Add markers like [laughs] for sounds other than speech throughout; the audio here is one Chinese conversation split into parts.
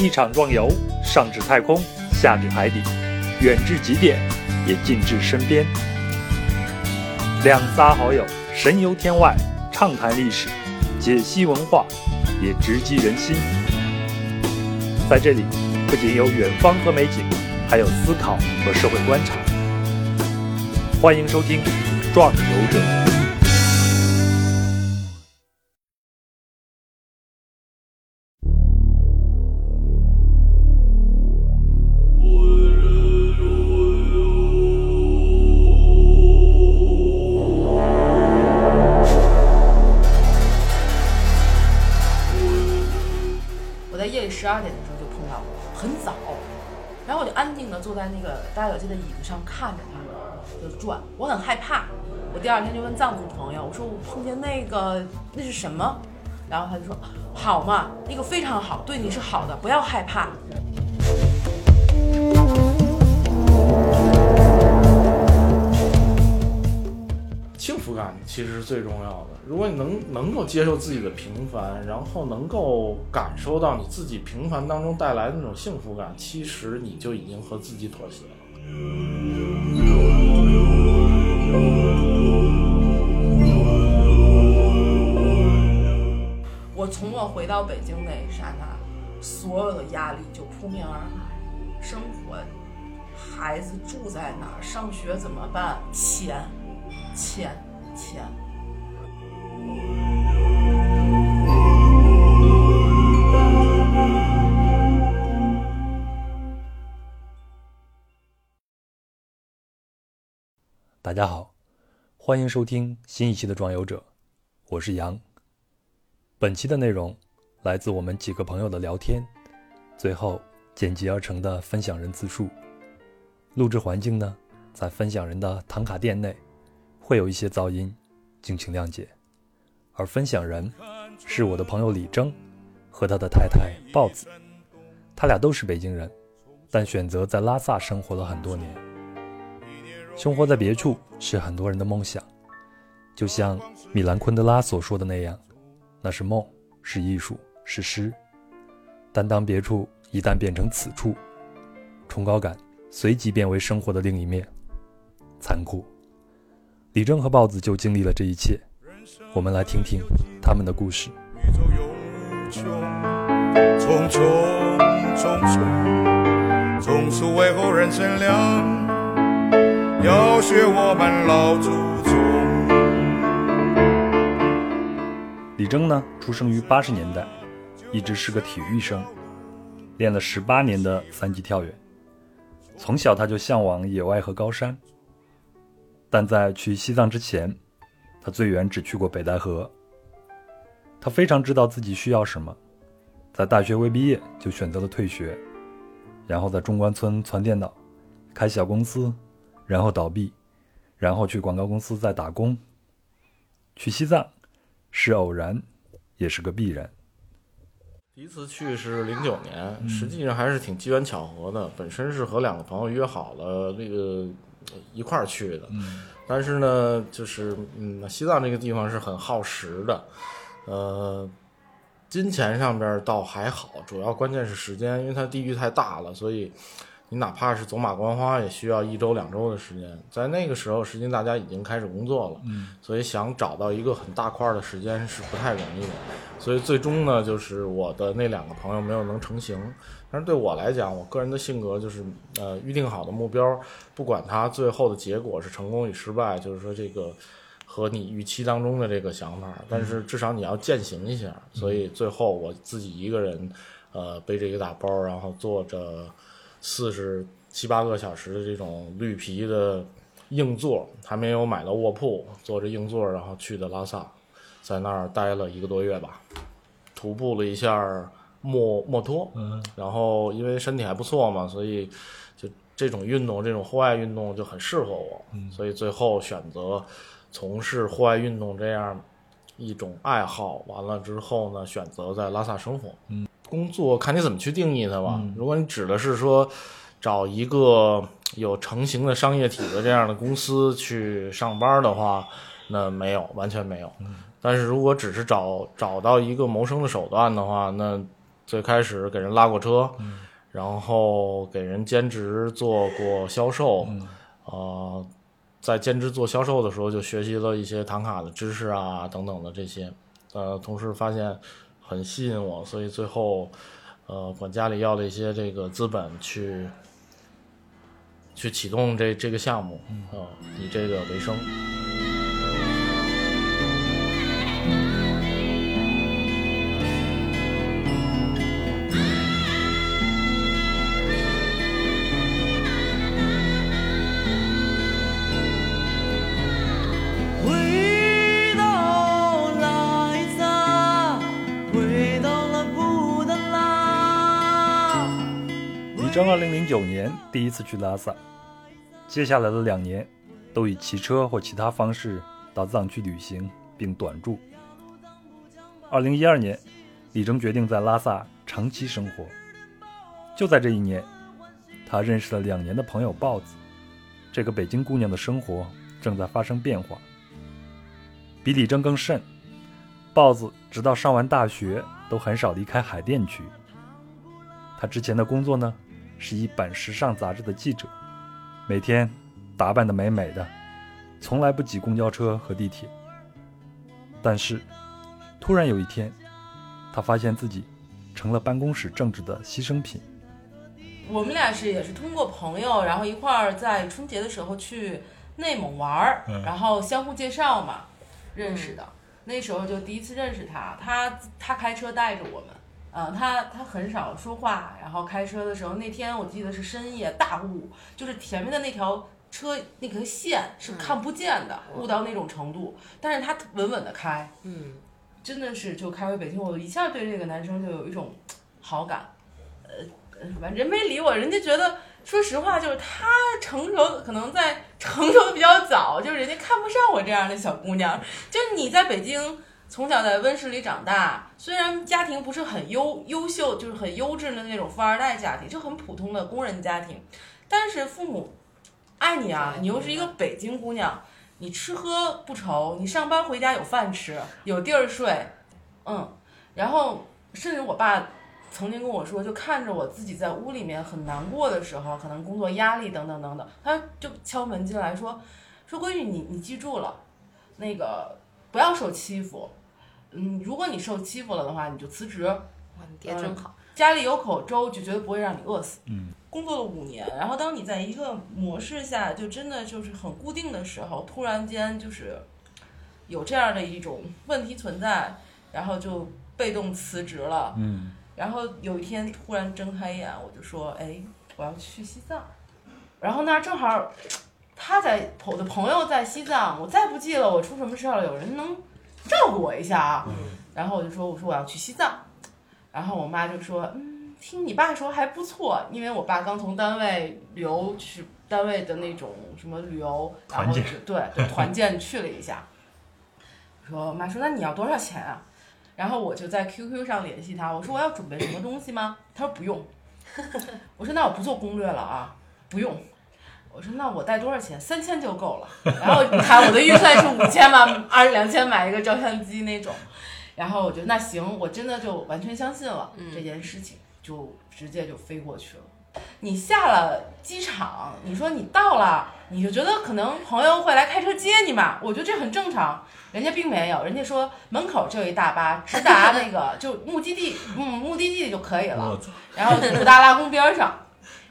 一场壮游，上至太空，下至海底，远至极点，也近至身边。两仨好友神游天外，畅谈历史，解析文化，也直击人心。在这里，不仅有远方和美景，还有思考和社会观察。欢迎收听《壮游者》。我说我碰见那个那是什么？然后他就说好嘛，那个非常好，对你是好的，不要害怕。幸福感其实是最重要的。如果你能能够接受自己的平凡，然后能够感受到你自己平凡当中带来的那种幸福感，其实你就已经和自己妥协了。我从我回到北京那一刹那，所有的压力就扑面而来。生活，孩子住在哪，上学怎么办？钱，钱，钱。大家好，欢迎收听新一期的《壮游者》，我是杨。本期的内容来自我们几个朋友的聊天，最后剪辑而成的分享人自述。录制环境呢，在分享人的唐卡店内，会有一些噪音，敬请谅解。而分享人是我的朋友李征和他的太太豹子，他俩都是北京人，但选择在拉萨生活了很多年。生活在别处是很多人的梦想，就像米兰昆德拉所说的那样，那是梦，是艺术，是诗。但当别处一旦变成此处，崇高感随即变为生活的另一面，残酷。李征和豹子就经历了这一切，我们来听听他们的故事。宇宙有穷，匆匆匆匆，为后人乘凉。要学我们老祖宗。李征呢，出生于八十年代，一直是个体育生，练了十八年的三级跳远。从小他就向往野外和高山，但在去西藏之前，他最远只去过北戴河。他非常知道自己需要什么，在大学未毕业就选择了退学，然后在中关村攒电脑，开小公司。然后倒闭，然后去广告公司再打工。去西藏是偶然，也是个必然。第一次去是零九年，实际上还是挺机缘巧合的。本身是和两个朋友约好了那个一块儿去的，但是呢，就是嗯，西藏这个地方是很耗时的，呃，金钱上边倒还好，主要关键是时间，因为它地域太大了，所以。你哪怕是走马观花，也需要一周两周的时间。在那个时候，实际大家已经开始工作了，嗯，所以想找到一个很大块的时间是不太容易的。所以最终呢，就是我的那两个朋友没有能成型。但是对我来讲，我个人的性格就是，呃，预定好的目标，不管它最后的结果是成功与失败，就是说这个和你预期当中的这个想法，但是至少你要践行一下。所以最后我自己一个人，呃，背着一个大包，然后坐着。四十七八个小时的这种绿皮的硬座，还没有买到卧铺，坐着硬座，然后去的拉萨，在那儿待了一个多月吧，徒步了一下墨墨脱，嗯，然后因为身体还不错嘛，所以就这种运动，这种户外运动就很适合我，所以最后选择从事户外运动这样一种爱好，完了之后呢，选择在拉萨生活，嗯。工作看你怎么去定义它吧。如果你指的是说找一个有成型的商业体的这样的公司去上班的话，那没有，完全没有。但是如果只是找找到一个谋生的手段的话，那最开始给人拉过车，然后给人兼职做过销售，呃，在兼职做销售的时候就学习了一些唐卡的知识啊等等的这些，呃，同时发现很吸引我，所以最后呃管家里要了一些这个资本去去启动这这个项目，啊、以这个为生。第一次去拉萨，接下来的两年都以骑车或其他方式到藏区旅行并短住。2012年，李征决定在拉萨长期生活。就在这一年，他认识了两年的朋友豹子。这个北京姑娘的生活正在发生变化。比李征更甚，豹子直到上完大学都很少离开海淀区。他之前的工作呢，是一本时尚杂志的记者，每天打扮的美美的，从来不挤公交车和地铁。但是，突然有一天，他发现自己成了办公室政治的牺牲品。我们俩是也是通过朋友，然后一块儿在春节的时候去内蒙玩儿，然后相互介绍嘛，认识的。那时候就第一次认识他，他他开车带着我们，啊、他他很少说话，然后开车的时候，那天我记得是深夜大雾，就是前面的那条车那条线是看不见的，雾到那种程度，但是他稳稳的开，嗯，真的是就开回北京，我一下对这个男生就有一种好感。呃，呃反正人没理我，人家觉得，说实话，就是他成熟，可能在成熟的比较早，就是人家看不上我这样的小姑娘。就是你在北京从小在温室里长大，虽然家庭不是很优优秀，就是很优质的那种富二代家庭，就很普通的工人家庭，但是父母爱你啊，你又是一个北京姑娘。你吃喝不愁，你上班回家有饭吃，有地儿睡，嗯，然后甚至我爸曾经跟我说，就看着我自己在屋里面很难过的时候，可能工作压力等等等等，他就敲门进来说，说闺女你你记住了，那个不要受欺负，嗯，如果你受欺负了的话，你就辞职，哇，你爹真好。家里有口粥，就绝对不会让你饿死。嗯，工作了五年，然后当你在一个模式下，就真的就是很固定的时候，突然间就是有这样的一种问题存在，然后就被动辞职了。嗯，然后有一天突然睁开眼，我就说：“哎，我要去西藏。”然后那正好他在我的朋友在西藏，我再不济了，我出什么事儿了，有人能照顾我一下啊。然后我就说：“我说我要去西藏。”然后我妈就说：“嗯，听你爸说还不错，因为我爸刚从单位旅游去单位的那种什么旅游，然后团建就对对团建去了一下。[laughs] ”我说：“我妈说那你要多少钱啊？”然后我就在 QQ 上联系他，我说我要准备什么东西吗？他说不用。[laughs] 我说那我不做攻略了啊，不用。我说那我带多少钱？三千就够了。然后你看我的预算是五千嘛，二两千买一个照相机那种。然后我就那行，我真的就完全相信了这件事情，就直接就飞过去了。你下了机场，你说你到了，你就觉得可能朋友会来开车接你嘛？我觉得这很正常。人家并没有，人家说门口就有一大巴直达那个就目的地，嗯，目的地就可以了。然后布达拉宫边上，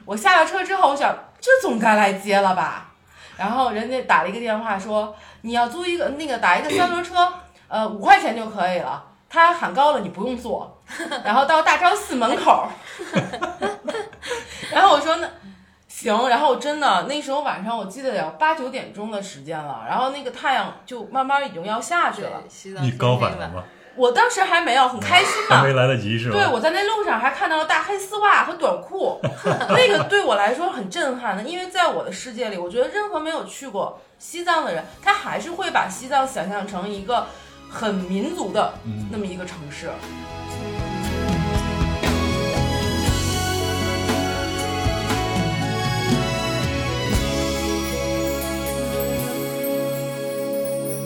我下了车之后，我想这总该来接了吧？然后人家打了一个电话说你要租一个那个打一个三轮车，呃，五块钱就可以了。他喊高了，你不用坐。[laughs] 然后到大昭寺门口，[laughs] 然后我说那行，然后真的那时候晚上我记得有八九点钟的时间了，然后那个太阳就慢慢已经要下去了。西藏你高反了吗？我当时还没有很开心嘛，[laughs] 还没来得及是吧？对，我在那路上还看到了大黑丝袜和短裤，[laughs] 那个对我来说很震撼的，因为在我的世界里，我觉得任何没有去过西藏的人，他还是会把西藏想象成一个很民族的那么一个城市。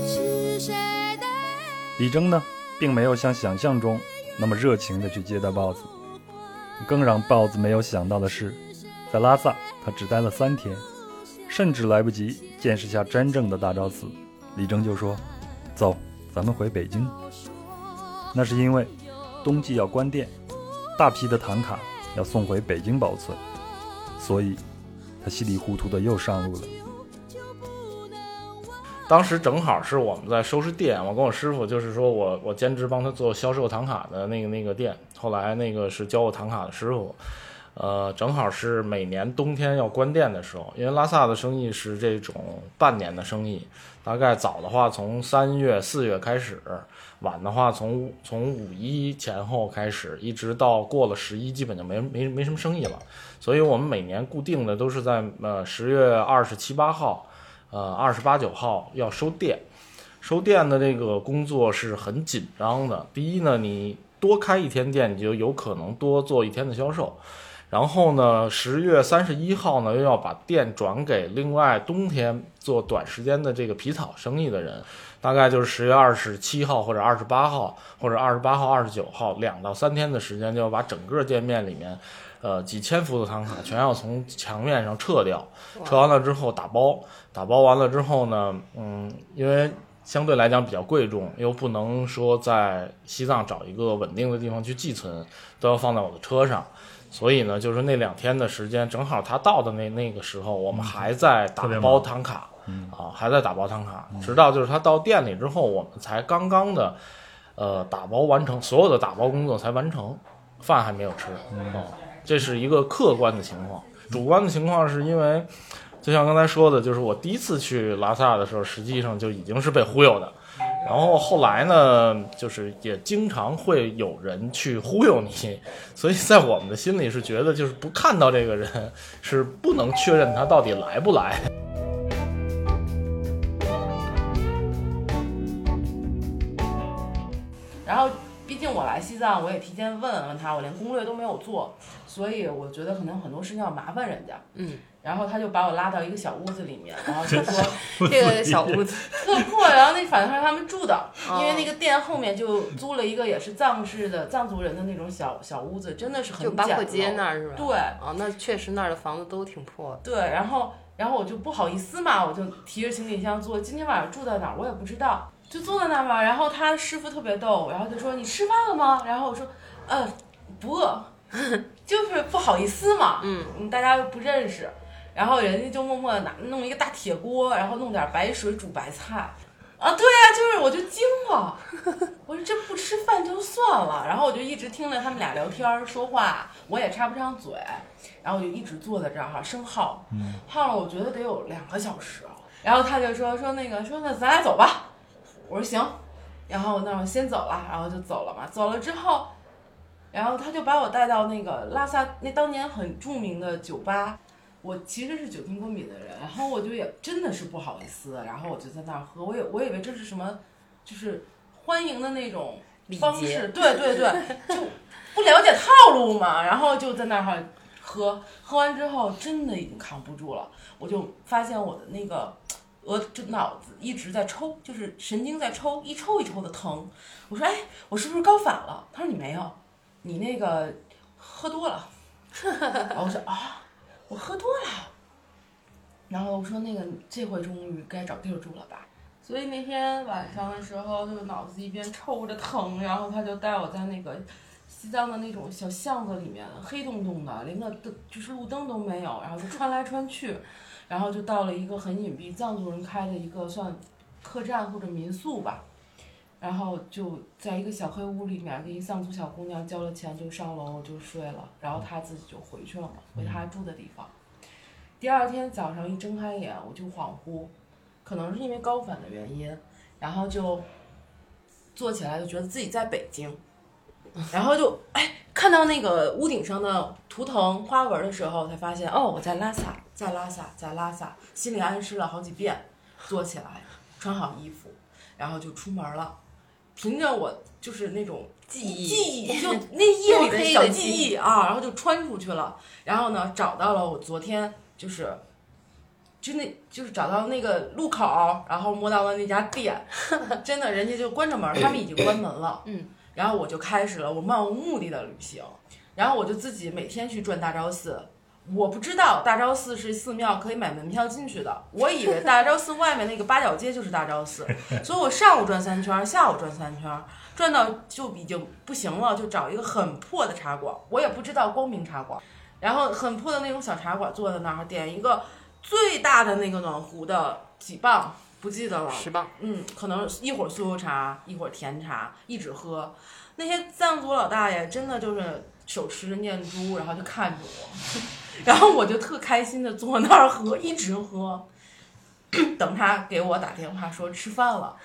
是谁的？李征呢，并没有像想象中那么热情的去接待豹子。更让豹子没有想到的是，在拉萨他只待了三天，甚至来不及见识下真正的大昭寺，李征就说：“走，咱们回北京。”那是因为冬季要关店，大批的唐卡要送回北京保存，所以他稀里糊涂的又上路了。当时正好是我们在收拾店，我跟我师傅就是说我我兼职帮他做销售唐卡的那个那个店，后来那个是教我唐卡的师傅，呃，正好是每年冬天要关店的时候，因为拉萨的生意是这种半年的生意，大概早的话从三月四月开始，晚的话从从五一前后开始，一直到过了十一，基本就没没没什么生意了，所以我们每年固定的都是在呃十月二十七八号。呃，二十八九号要收店，收店的这个工作是很紧张的。第一呢，你多开一天店，你就有可能多做一天的销售。然后呢，十月三十一号呢，又要把店转给另外冬天做短时间的这个皮草生意的人，大概就是十月二十七号或者二十八号，或者二十八号、二十九号两到三天的时间，就要把整个店面里面，呃，几千幅的唐卡全要从墙面上撤掉，撤完了之后打包。打包完了之后呢，嗯，因为相对来讲比较贵重，又不能说在西藏找一个稳定的地方去寄存，都要放在我的车上，所以呢，就是那两天的时间，正好他到的那那个时候，我们还在打包唐卡，啊，还在打包唐卡，直到就是他到店里之后，我们才刚刚的，呃，打包完成，所有的打包工作才完成，饭还没有吃，啊，这是一个客观的情况，主观的情况是因为。就像刚才说的，就是我第一次去拉萨的时候，实际上就已经是被忽悠的。然后后来呢，就是也经常会有人去忽悠你，[laughs] 所以在我们的心里是觉得，就是不看到这个人是不能确认他到底来不来。然后，我来西藏，我也提前问问他，我连攻略都没有做，所以我觉得可能很多事情要麻烦人家。嗯，然后他就把我拉到一个小屋子里面，然后他说 [laughs] 这个小屋子，特破，然后那反正是他们住的，哦因为那个店后面就租了一个也是藏式的藏族人的那种小小屋子，真的是很就八廓街那儿是吧？对哦，那确实那儿的房子都挺破的。对，然后然后我就不好意思嘛，我就提着行李箱坐，今天晚上住在哪儿我也不知道，就坐在那儿嘛。然后他师傅特别逗，然后就说你吃饭了吗？然后我说呃不饿，[laughs] 就是不好意思嘛，嗯，大家又不认识，然后人家就默默的拿弄一个大铁锅，然后弄点白水煮白菜。啊，对呀、就是我就惊了，我说这不吃饭就算了，然后我就一直听着他们俩聊天儿说话，我也插不上嘴，然后我就一直坐在这儿哈生耗，耗了我觉得得有两个小时，然后他就说说那个说那咱俩走吧，我说行，然后那我先走了，然后就走了嘛，走了之后，然后他就把我带到那个拉萨那当年很著名的酒吧。我其实是酒精过敏的人，然后我就也真的是不好意思，然后我就在那儿喝，我也我以为这是什么，就是欢迎的那种方式，对对对，就不了解套路嘛，然后就在那儿喝，喝完之后真的已经扛不住了，我就发现我的那个我就脑子一直在抽，就是神经在抽，一抽一抽的疼。我说哎，我是不是高反了？他说你没有，你那个喝多了。然后我说啊，我喝多了。然后我说那个这回终于该找地儿住了吧。所以那天晚上的时候，就脑子一边抽着疼，然后他就带我在那个西藏的那种小巷子里面，黑洞洞的，连个灯就是路灯都没有，然后就穿来穿去，然后就到了一个很隐蔽藏族人开的一个算客栈或者民宿吧。然后就在一个小黑屋里面，跟一藏族小姑娘交了钱就上楼就睡了，然后她自己就回去了嘛，回她住的地方。第二天早上一睁开眼，我就恍惚，可能是因为高反的原因，然后就坐起来就觉得自己在北京，然后就哎看到那个屋顶上的图腾花纹的时候，才发现哦我在拉萨，在拉萨，在拉萨，心里暗示了好几遍，坐起来，穿好衣服，然后就出门了。凭着我就是那种记忆记忆，就 [laughs] 那夜里的小记忆啊，然后就穿出去了。然后呢，找到了我昨天就是，就那就是找到那个路口，然后摸到了那家店，[laughs] 真的，人家就关着门，他们已经关门了。嗯，然后我就开始了我漫无目的的旅行。然后我就自己每天去转大昭寺。我不知道大昭寺是寺庙，可以买门票进去的。我以为大昭寺外面那个八角街就是大昭寺，[laughs] 所以我上午转三圈，下午转三圈，转到就已经不行了，就找一个很破的茶馆。我也不知道光明茶馆，然后很破的那种小茶馆，坐在那儿点一个最大的那个暖壶的几磅，不记得了，十磅，嗯，可能一会儿酥油茶，一会儿甜茶，一直喝。那些藏族老大爷真的就是手持着念珠，然后就看着我，[laughs] 然后我就特开心的坐那儿喝，一直喝，等他给我打电话说吃饭了。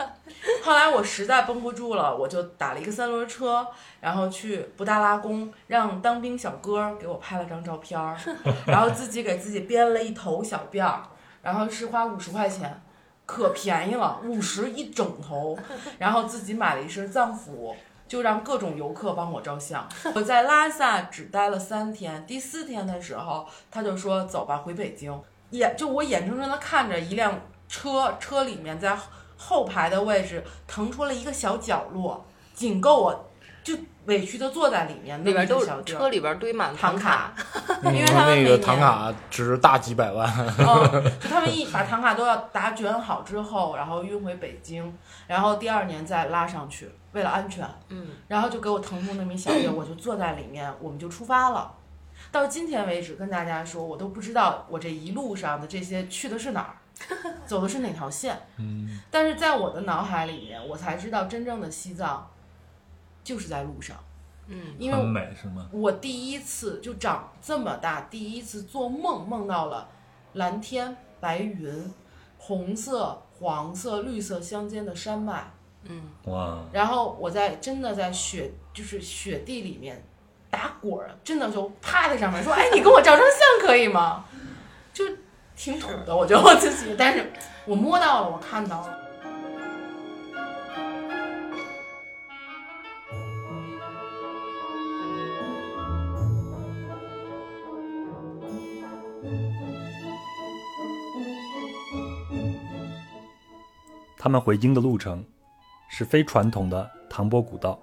[laughs] 后来我实在绷不住了，我就打了一个三轮车，然后去布达拉宫，让当兵小哥给我拍了张照片儿，[laughs] 然后自己给自己编了一头小辫儿，然后是花五十块钱，可便宜了，五十一整头，[laughs] 然后自己买了一身藏服。就让各种游客帮我照相。我在拉萨只待了三天，第四天的时候，他就说：“走吧，回北京。”眼就我眼睁睁的看着一辆车，车里面在后排的位置腾出了一个小角落，仅够我就委屈的坐在里面。那边都是小车里边堆满唐卡 [laughs] 因为他们那个唐卡值大几百万，嗯，[laughs] 就他们一把唐卡都要打卷好之后，然后运回北京，然后第二年再拉上去，为了安全。嗯，然后就给我腾出那么一小地儿，我就坐在里面，我们就出发了。到今天为止，跟大家说，我都不知道我这一路上的这些去的是哪儿，[laughs] 走的是哪条线。嗯，但是在我的脑海里面，我才知道真正的西藏就是在路上，嗯，因很为美是吗？我第一次就长这么大，第一次做梦梦到了蓝天白云、红色、黄色、绿色相间的山脉。嗯，哇，然后我在真的在雪就是雪地里面打滚儿，真的就趴在上面说：“哎，你跟我照张相可以吗？”就挺土的，我觉得我自己，但是我摸到了，我看到了。他们回京的路程是非传统的唐波古道。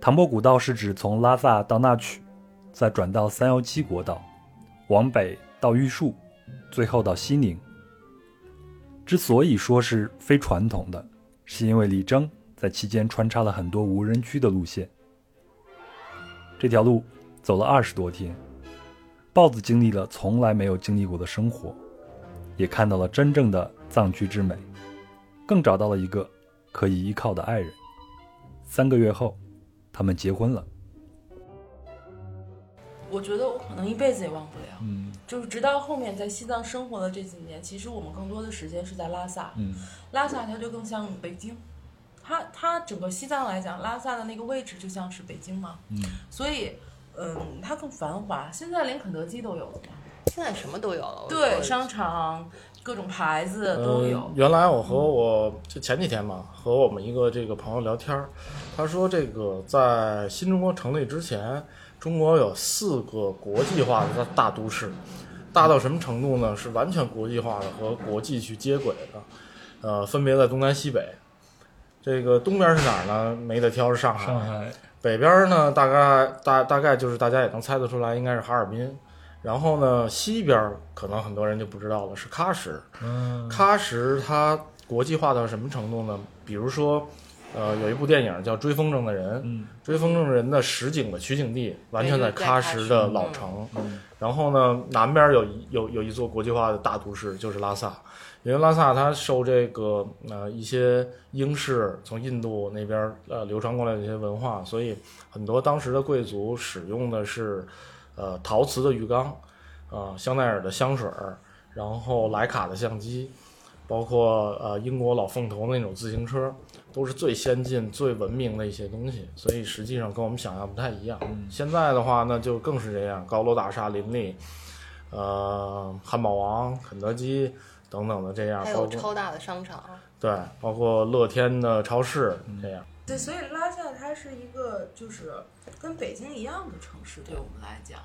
唐波古道是指从拉萨到那曲，再转到三幺七国道，往北到玉树，最后到西宁。之所以说是非传统的，是因为李征在期间穿插了很多无人区的路线。这条路走了二十多天，豹子经历了从来没有经历过的生活，也看到了真正的藏区之美。更找到了一个可以依靠的爱人。三个月后，他们结婚了。我觉得我可能一辈子也忘不了，嗯就是直到后面在西藏生活的这几年，其实我们更多的时间是在拉萨。嗯拉萨它就更像北京，它它整个西藏来讲，拉萨的那个位置就像是北京嘛，嗯，所以嗯，它更繁华。现在连肯德基都有了嘛，现在什么都有了。对，商场各种牌子都有嗯。。原来我和我就前几天嘛，和我们一个这个朋友聊天儿，他说这个在新中国成立之前，中国有四个国际化的大大都市，大到什么程度呢？是完全国际化的和国际去接轨的，呃，分别在东南西北。这个东边是哪儿呢？没得挑，是上海。上海北边呢，大概大大概就是大家也能猜得出来，应该是哈尔滨。然后呢，西边可能很多人就不知道了，是喀什。嗯喀什它国际化到什么程度呢？比如说，呃，有一部电影叫《追风筝的人》，嗯追风筝的人的实景的取景地完全在喀什的老城。嗯然后呢，南边有一有有一座国际化的大都市，就是拉萨。因为拉萨它受这个呃一些英式从印度那边呃流传过来的一些文化，所以很多当时的贵族使用的是呃陶瓷的浴缸，啊、香奈儿的香水儿，然后徕卡的相机，包括呃英国老凤头那种自行车，都是最先进、最文明的一些东西，所以实际上跟我们想象不太一样。现在的话呢，就更是这样，高楼大厦林立，呃，汉堡王、肯德基等等的这样，还有超大的商场，对，包括乐天的超市这样。对，所以拉萨它是一个就是跟北京一样的城市，对我们来讲，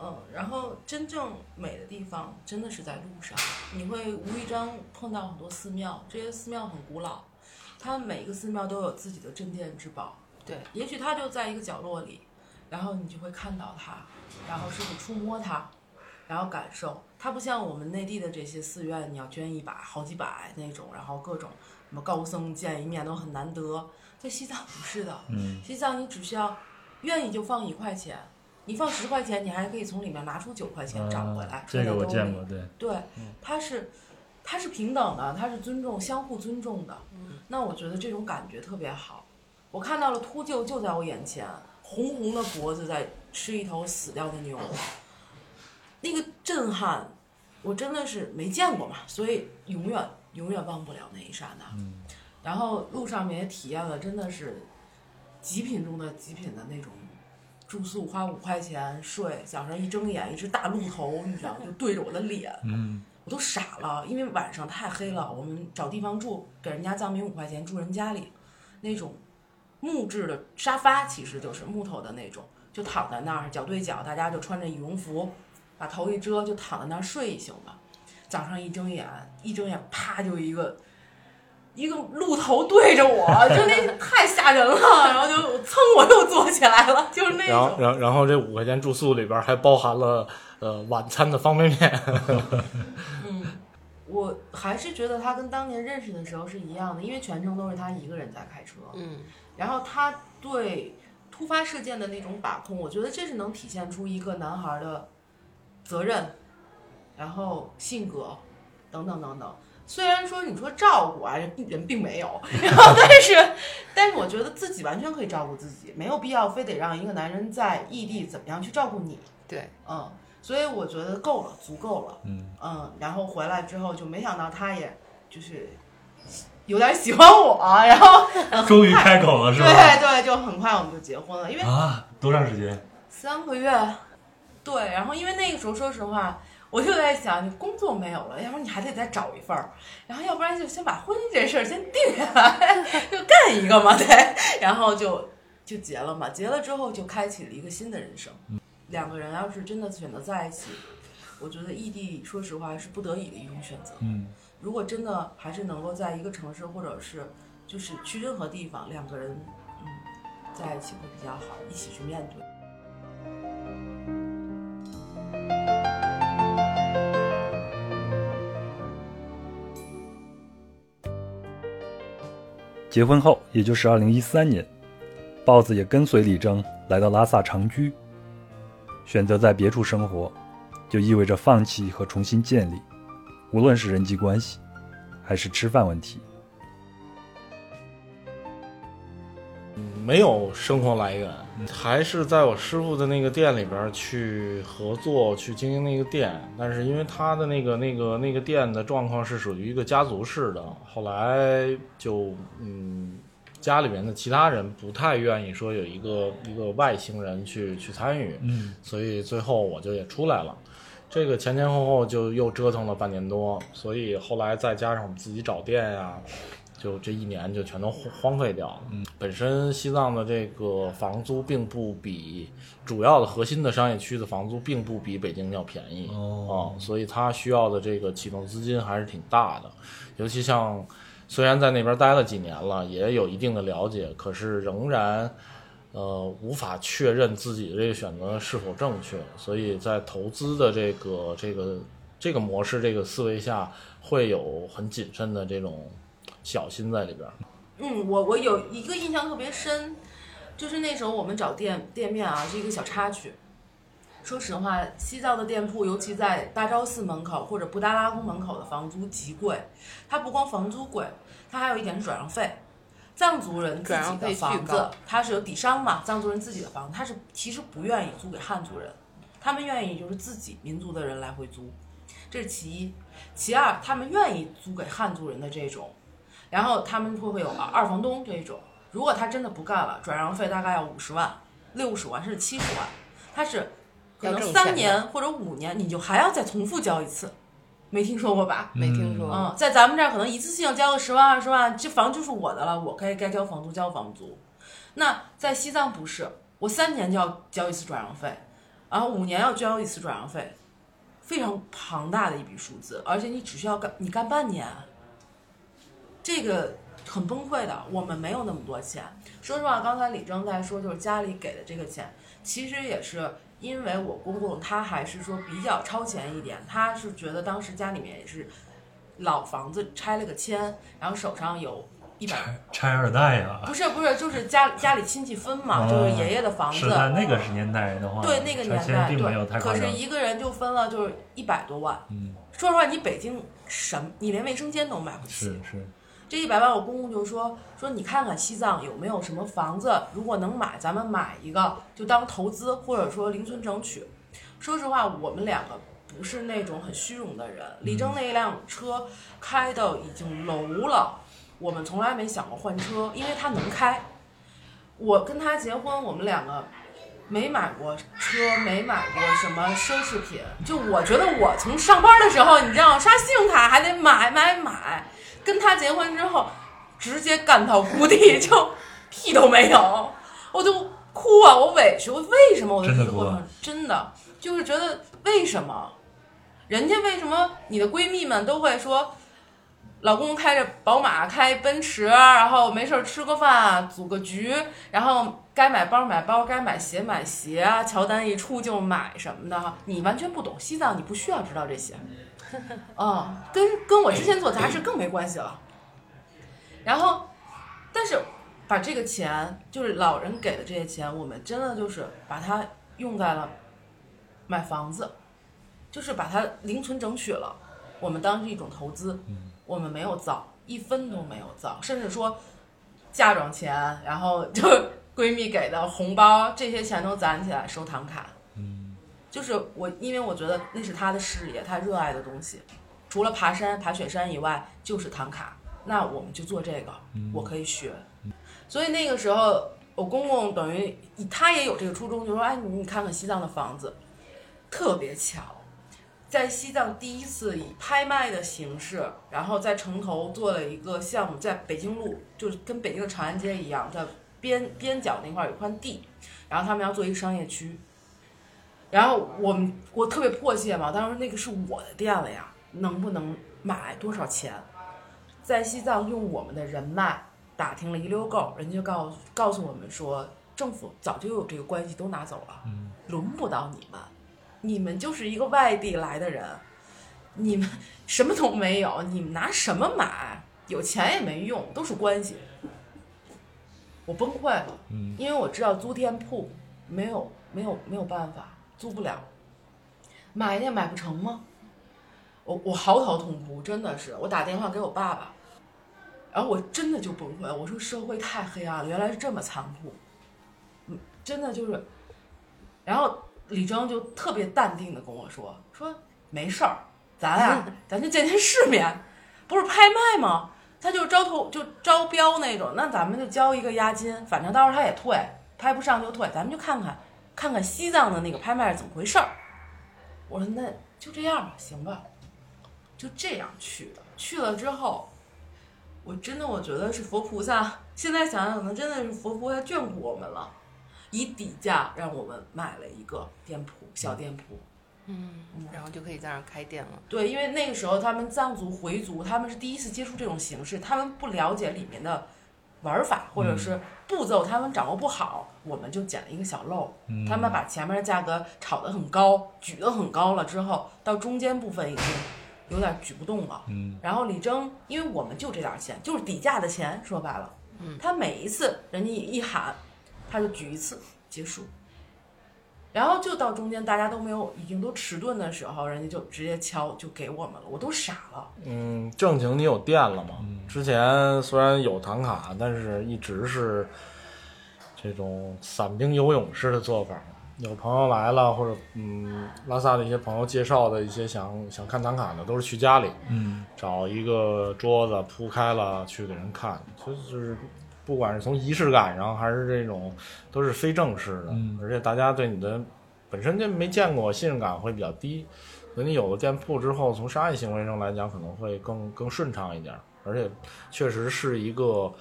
嗯，然后真正美的地方真的是在路上，你会无意中碰到很多寺庙，这些寺庙很古老，它每一个寺庙都有自己的镇店之宝，对，也许它就在一个角落里，然后你就会看到它，然后甚至触摸它，然后感受。它不像我们内地的这些寺院，你要捐一百好几百那种，然后各种什么高僧见一面都很难得。在西藏不是的，嗯西藏你只需要愿意就放一块钱，你放十块钱，你还可以从里面拿出九块钱找回来啊。这个我见过，对，对，它是它是平等的，它是尊重相互尊重的。那我觉得这种感觉特别好。我看到了秃鹫就在我眼前，红红的脖子在吃一头死掉的牛，那个震撼，我真的是没见过嘛，所以永远永远忘不了那一刹那。然后路上面也体验了，真的是极品中的极品的那种住宿，花五块钱睡，早上一睁眼，一只大鹿头，你知道，就对着我的脸，嗯 [laughs] 我都傻了，因为晚上太黑了，我们找地方住，给人家藏民五块钱住人家里，那种木质的沙发其实就是木头的那种，就躺在那儿脚对脚，大家就穿着羽绒服，把头一遮就躺在那儿睡一宿吧。早上一睁眼，一睁眼啪就一个一个鹿头对着我，[laughs] 就那太吓人了，然后就噌我又坐起来了，[laughs] 就是那然后，种。然后然后这五块钱住宿里边还包含了呃晚餐的方便面。[laughs] 嗯，我还是觉得他跟当年认识的时候是一样的，因为全程都是他一个人在开车。嗯，然后他对突发事件的那种把控，我觉得这是能体现出一个男孩的责任，然后性格等等等等。虽然说你说照顾啊，人人并没有，然后但是但是我觉得自己完全可以照顾自己，没有必要非得让一个男人在异地怎么样去照顾你。对，嗯，所以我觉得够了，足够了。嗯嗯，然后回来之后就没想到他也就是有点喜欢我，然后终于开口了是吧？对对，就很快我们就结婚了，因为啊，多长时间？三个月，对，然后因为那个时候说实话。我就在想，你工作没有了，要不然你还得再找一份儿，然后要不然就先把婚姻这事儿先定下来，就干一个嘛，[laughs] 对，然后就就结了嘛，结了之后就开启了一个新的人生。两个人要是真的选择在一起，我觉得异地，说实话是不得已的一种选择。嗯如果真的还是能够在一个城市，或者是就是去任何地方，两个人嗯在一起会比较好，一起去面对。结婚后，也就是二零一三年，豹子也跟随李征来到拉萨长居。选择在别处生活，就意味着放弃和重新建立，无论是人际关系，还是吃饭问题。没有生活来源，还是在我师傅的那个店里边去合作去经营那个店，但是因为他的那个那个那个店的状况是属于一个家族式的，后来就嗯，家里面的其他人不太愿意说有一个一个外星人去去参与，嗯所以最后我就也出来了。这个前前后后就又折腾了半年多，所以后来再加上我们自己找店呀、就这一年就全都荒荒废掉了。嗯，本身西藏的这个房租并不比主要的核心的商业区的房租并不比北京要便宜哦啊、所以它需要的这个启动资金还是挺大的。尤其像虽然在那边待了几年了，也有一定的了解，可是仍然。呃，无法确认自己的这个选择是否正确，所以在投资的这个这个这个模式、这个思维下，会有很谨慎的这种小心在里边儿。嗯，我我有一个印象特别深，就是那时候我们找店店面啊，是一个小插曲。说实话，西藏的店铺，尤其在大昭寺门口或者布达拉宫门口的房租极贵。它不光房租贵，它还有一点是转让费。藏族人自己的房子高，它是有底商嘛，藏族人自己的房子，他是其实不愿意租给汉族人，他们愿意就是自己民族的人来回租，这是其一。其二，他们愿意租给汉族人的这种，然后他们会会有二二房东这一种。如果他真的不干了，转让费大概要五十万、六十万甚至七十万，他是可能三年或者五年，你就还要再重复交一次，没听说过吧？没听说。嗯，在咱们这儿可能一次性交个十万二十万，这房就是我的了，我该该交房租交房租。那在西藏不是，我三年就要交一次转让费，然后五年要交一次转让费，非常庞大的一笔数字，而且你只需要干你干半年，这个很崩溃的。我们没有那么多钱，说实话，刚才李征在说就是家里给的这个钱，其实也是因为我公公他还是说比较超前一点，他是觉得当时家里面也是老房子拆了个迁，然后手上有一百。拆二代呀、不是不是，就是家家里亲戚分嘛，哦就是爷爷的房子，是在那个时年代的话，对那个年代，并没有对，可是。一个人就分了就是一百多万。嗯，说实话，你北京什么，你连卫生间都买不起。是是，这一百万，我公公就说说你看看西藏有没有什么房子，如果能买，咱们买一个，就当投资，或者说零存整取。说实话，我们两个不是那种很虚荣的人。李征那一辆车开到已经楼了，我们从来没想过换车，因为他能开。我跟他结婚，我们两个没买过车，没买过什么奢侈品。就我觉得我从上班的时候，你知道刷信用卡还得买买买，跟他结婚之后，直接干到谷底，[laughs] 就屁都没有，我就哭啊，我委屈，我为什么？我的真的哭啊？这个过真的就是觉得为什么，人家为什么你的闺蜜们都会说。老公开着宝马，开奔驰，然后没事儿吃个饭，组个局，然后该买包买包，该买鞋买鞋，乔丹一出就买什么的哈。你完全不懂西藏，你不需要知道这些，啊、跟跟我之前做杂志更没关系了。然后，但是把这个钱，就是老人给的这些钱，我们真的就是把它用在了买房子，就是把它零存整取了，我们当是一种投资。我们没有造，一分都没有造，甚至说嫁妆钱，然后就闺蜜给的红包，这些钱都攒起来收唐卡。嗯，就是我，因为我觉得那是他的事业，他热爱的东西，除了爬山、爬雪山以外，就是唐卡。那我们就做这个，我可以学。所以那个时候，我公公等于他也有这个初衷，就说：“哎，你你看看西藏的房子，特别巧。”在西藏第一次以拍卖的形式，然后在城头做了一个项目，在北京路，就是跟北京的长安街一样，在边边角那块儿有块地，然后他们要做一个商业区。然后我们我特别迫切嘛，当时那个是我的店了呀，能不能买多少钱？在西藏用我们的人脉打听了一溜够，人家就告诉告诉我们说，政府早就有这个关系都拿走了，轮不到你们。你们就是一个外地来的人，你们什么都没有，你们拿什么买？有钱也没用，都是关系。我崩溃了，嗯因为我知道租店铺没有没有没有办法，租不了，买也买不成吗？我我嚎啕痛哭，真的是，我打电话给我爸爸，然后我真的就崩溃了，我说社会太黑暗了，原来是这么残酷，嗯，真的就是，然后李征就特别淡定的跟我说说没事儿，咱呀、咱就见见世面，不是拍卖吗？他就招投就招标那种，那咱们就交一个押金，反正到时候他也退，拍不上就退，咱们就看看看看西藏的那个拍卖是怎么回事儿。我说那就这样吧，行吧，就这样去的。去了之后，我真的我觉得是佛菩萨，现在想想可能真的是佛菩萨眷顾我们了，以底价让我们买了一个店铺，小店铺。嗯，然后就可以在那儿开店了。对，因为那个时候他们藏族回族，他们是第一次接触这种形式，他们不了解里面的玩法或者是步骤，他们掌握不好，我们就捡了一个小漏。嗯他们把前面的价格炒得很高，举得很高了之后，到中间部分已经有点举不动了。嗯然后李征，因为我们就这点钱，就是底价的钱，说白了，嗯他每一次人家一喊，他就举一次结束。然后就到中间大家都没有，已经都迟钝的时候，人家就直接敲就给我们了，我都傻了。嗯，正经你有店了吗？之前虽然有唐卡，但是一直是这种散兵游勇式的做法。有朋友来了，或者嗯，拉萨的一些朋友介绍的一些想想看唐卡的，都是去家里嗯找一个桌子铺开了去给人看，就是不管是从仪式感上，还是这种都是非正式的，嗯而且大家对你的本身就没见过，信任感会比较低。所以你有了店铺之后，从商业行为上来讲，可能会更更顺畅一点，而且确实是一个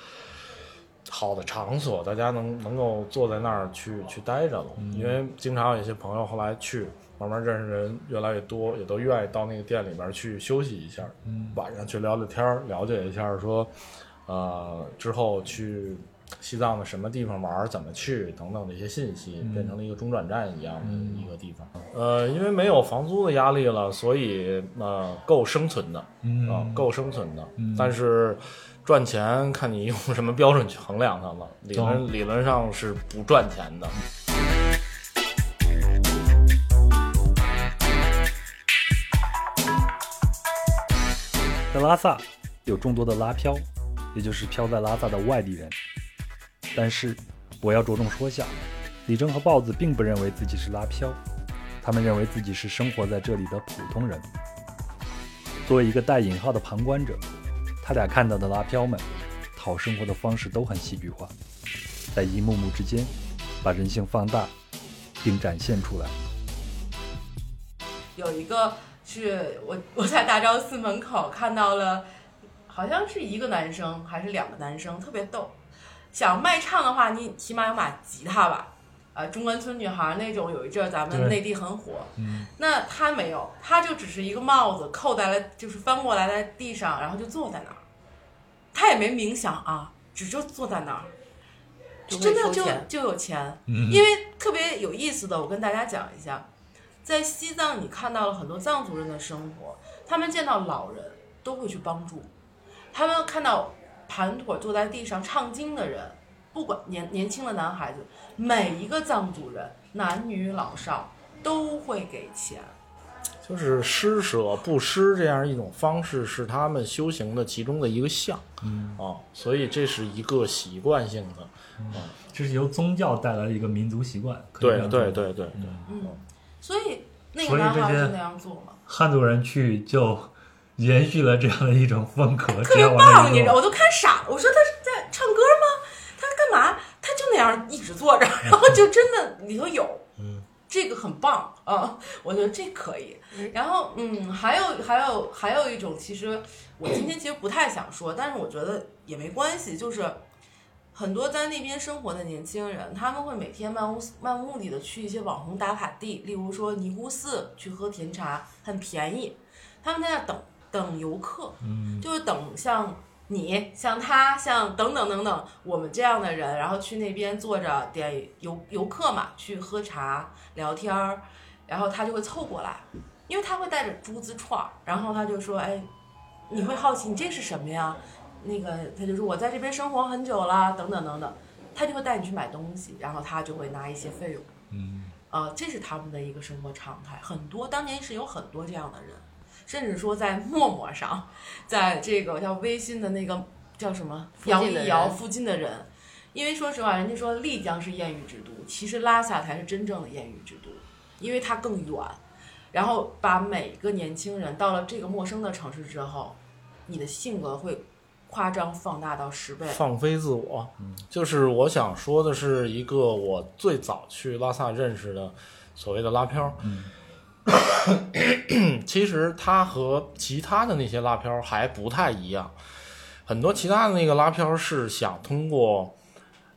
好的场所，大家能能够坐在那儿去去待着了。因为经常有一些朋友后来去，慢慢认识人越来越多，也都愿意到那个店里边去休息一下，晚上去聊聊天儿，了解一下说，呃，之后去西藏的什么地方玩儿、怎么去等等的一些信息，嗯变成了一个中转站一样的一个地方。呃，因为没有房租的压力了，所以呃够生存的，嗯啊、够生存的。但是赚钱看你用什么标准去衡量它了，理论、理论上是不赚钱的。在拉萨有众多的拉漂，也就是飘在拉萨的外地人。但是我要着重说下，李征和豹子并不认为自己是拉飘，他们认为自己是生活在这里的普通人。作为一个带引号的旁观者，他俩看到的拉飘们讨生活的方式都很戏剧化，在一幕幕之间把人性放大并展现出来。有一个是我我在大昭寺门口看到了，好像是一个男生还是两个男生，特别逗。想卖唱的话，你起码有把吉他吧。呃，中关村女孩那种，有一阵儿咱们内地很火。那他没有，他就只是一个帽子扣在了，就是翻过来在地上，然后就坐在那儿。他也没冥想啊，只就坐在那儿，真的就就有钱。因为特别有意思的，我跟大家讲一下，在西藏你看到了很多藏族人的生活，他们见到老人都会去帮助，他们看到盘腿坐在地上唱经的人，不管年年轻的男孩子，每一个藏族人，男女老少都会给钱。就是施舍布施这样一种方式，是他们修行的其中的一个项。嗯啊，所以这是一个习惯性的。这是由宗教带来的一个民族习惯。对对对对对，嗯，所以那个男孩是那样做吗？汉族人去就延续了这样的一种风格，特别棒，你知道，我都看傻了。我说他是在唱歌吗？他干嘛？他就那样一直坐着，然后就真的里头有，嗯，这个很棒啊，我觉得这可以。然后嗯，还有还有还有一种，其实我今天其实不太想说，但是我觉得也没关系，就是。很多在那边生活的年轻人，他们会每天漫无漫无目的的去一些网红打卡地，例如说尼姑寺去喝甜茶，很便宜。他们在那等等游客，嗯就是等像你、像他、像等等等等我们这样的人，然后去那边坐着点游游客嘛，去喝茶聊天儿，然后他就会凑过来，因为他会带着珠子串儿，然后他就说：“哎，你会好奇你这是什么呀？”那个他就说：“我在这边生活很久了，等等等等。”他就会带你去买东西，然后他就会拿一些费用。嗯，呃，这是他们的一个生活常态。很多当年是有很多这样的人，甚至说在陌陌上，在这个叫微信的那个叫什么摇一摇附近的人，因为说实话，人家说丽江是艳遇之都，其实拉萨才是真正的艳遇之都，因为它更远。然后把每个年轻人到了这个陌生的城市之后，你的性格会夸张放大到十倍。放飞自我。就是我想说的是，一个我最早去拉萨认识的所谓的拉漂。[coughs] 其实它和其他的那些拉漂还不太一样。很多其他的那个拉漂是想通过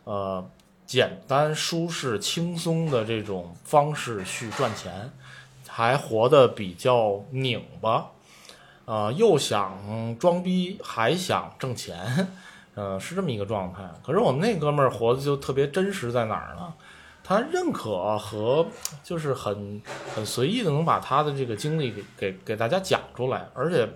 呃简单、舒适、轻松的这种方式去赚钱，还活得比较拧巴。呃，又想装逼，还想挣钱，呃，是这么一个状态。可是我们那哥们儿活的就特别真实，在哪儿呢？他认可和就是很很随意的能把他的这个经历给给给大家讲出来，而且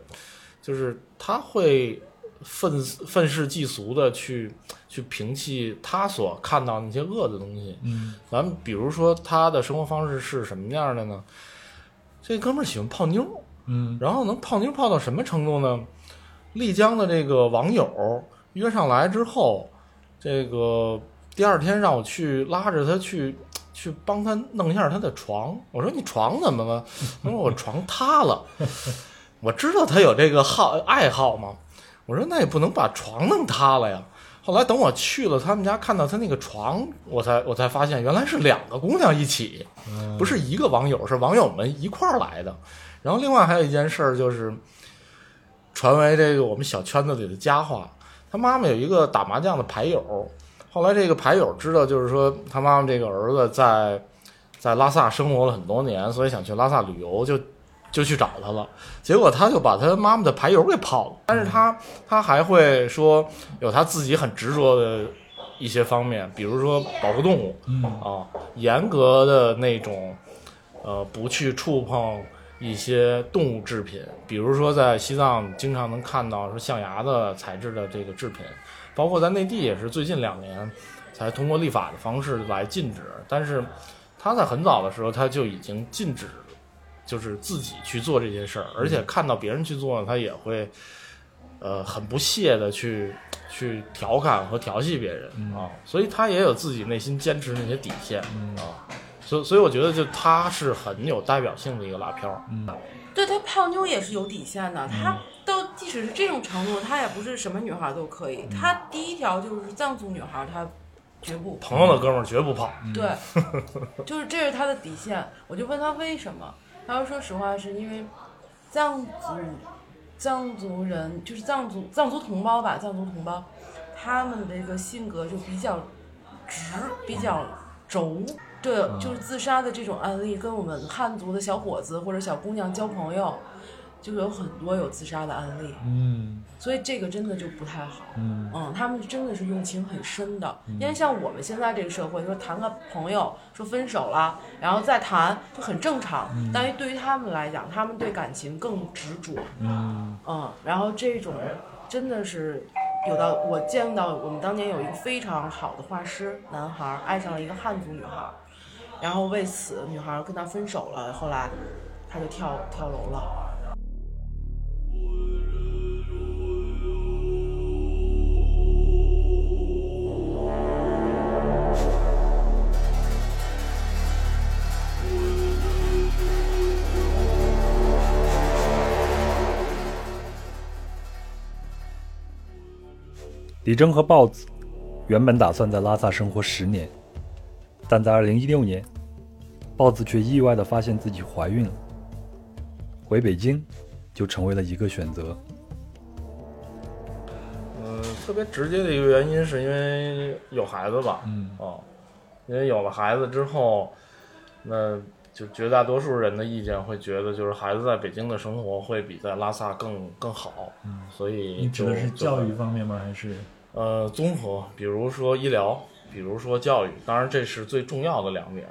就是他会愤愤世嫉俗的去去摒弃他所看到那些恶的东西。嗯，咱们比如说他的生活方式是什么样的呢？这哥们儿喜欢泡妞。嗯，然后能泡妞泡到什么程度呢？丽江的这个网友约上来之后，这个第二天让我去拉着他去 [tsk] 去帮他弄一下他的床。我说你床怎么了？他说我床塌了。[laughs] 我知道他有这个好爱好嘛。我说那也不能把床弄塌了呀。后来等我去了他们家，看到他那个床，我才我才发现原来是两个姑娘一起，不是一个网友，是网友们一块儿来的。然后另外还有一件事儿，就是传为这个我们小圈子里的佳话。他妈妈有一个打麻将的牌友，后来这个牌友知道，就是说他妈妈这个儿子在在拉萨生活了很多年，所以想去拉萨旅游，就就去找他了。结果他就把他妈妈的牌友给泡了，但是他他还会说有他自己很执着的一些方面，比如说保护动物，嗯啊，严格的那种，呃，不去触碰一些动物制品，比如说在西藏经常能看到说象牙的材质的这个制品，包括在内地也是最近两年才通过立法的方式来禁止，但是他在很早的时候他就已经禁止，就是自己去做这些事儿，而且看到别人去做呢，他也会。呃，很不屑的去去调侃和调戏别人、啊，所以他也有自己内心坚持那些底线、啊，所以所以我觉得就他是很有代表性的一个拉票，对他泡妞也是有底线的，他到即使是这种程度，他也不是什么女孩都可以。他第一条就是藏族女孩，他绝不朋友的哥们儿绝不泡，对，[laughs] 就是这是他的底线。我就问他为什么，他说说实话是因为藏族藏族人就是藏族藏族同胞吧，藏族同胞他们的这个性格就比较直，比较轴。对，就是自杀的这种案例，跟我们汉族的小伙子或者小姑娘交朋友，就有很多有自杀的案例。嗯所以这个真的就不太好。嗯嗯，他们真的是用情很深的，因为像我们现在这个社会，说谈个朋友，说分手了，然后再谈就很正常。但是对于他们来讲，他们对感情更执着。嗯嗯，然后这种真的是有到我见到我们当年有一个非常好的画师男孩儿爱上了一个汉族女孩儿，然后为此女孩跟他分手了，后来他就跳跳楼了。李征和豹子原本打算在拉萨生活十年，但在2016年，豹子却意外地发现自己怀孕了。回北京就成为了一个选择。嗯，特别直接的一个原因是因为有孩子吧，嗯哦，因为有了孩子之后，那就绝大多数人的意见会觉得，就是孩子在北京的生活会比在拉萨更更好，嗯，所以你指的是教育方面吗？还是呃，综合，比如说医疗，比如说教育，当然这是最重要的两点。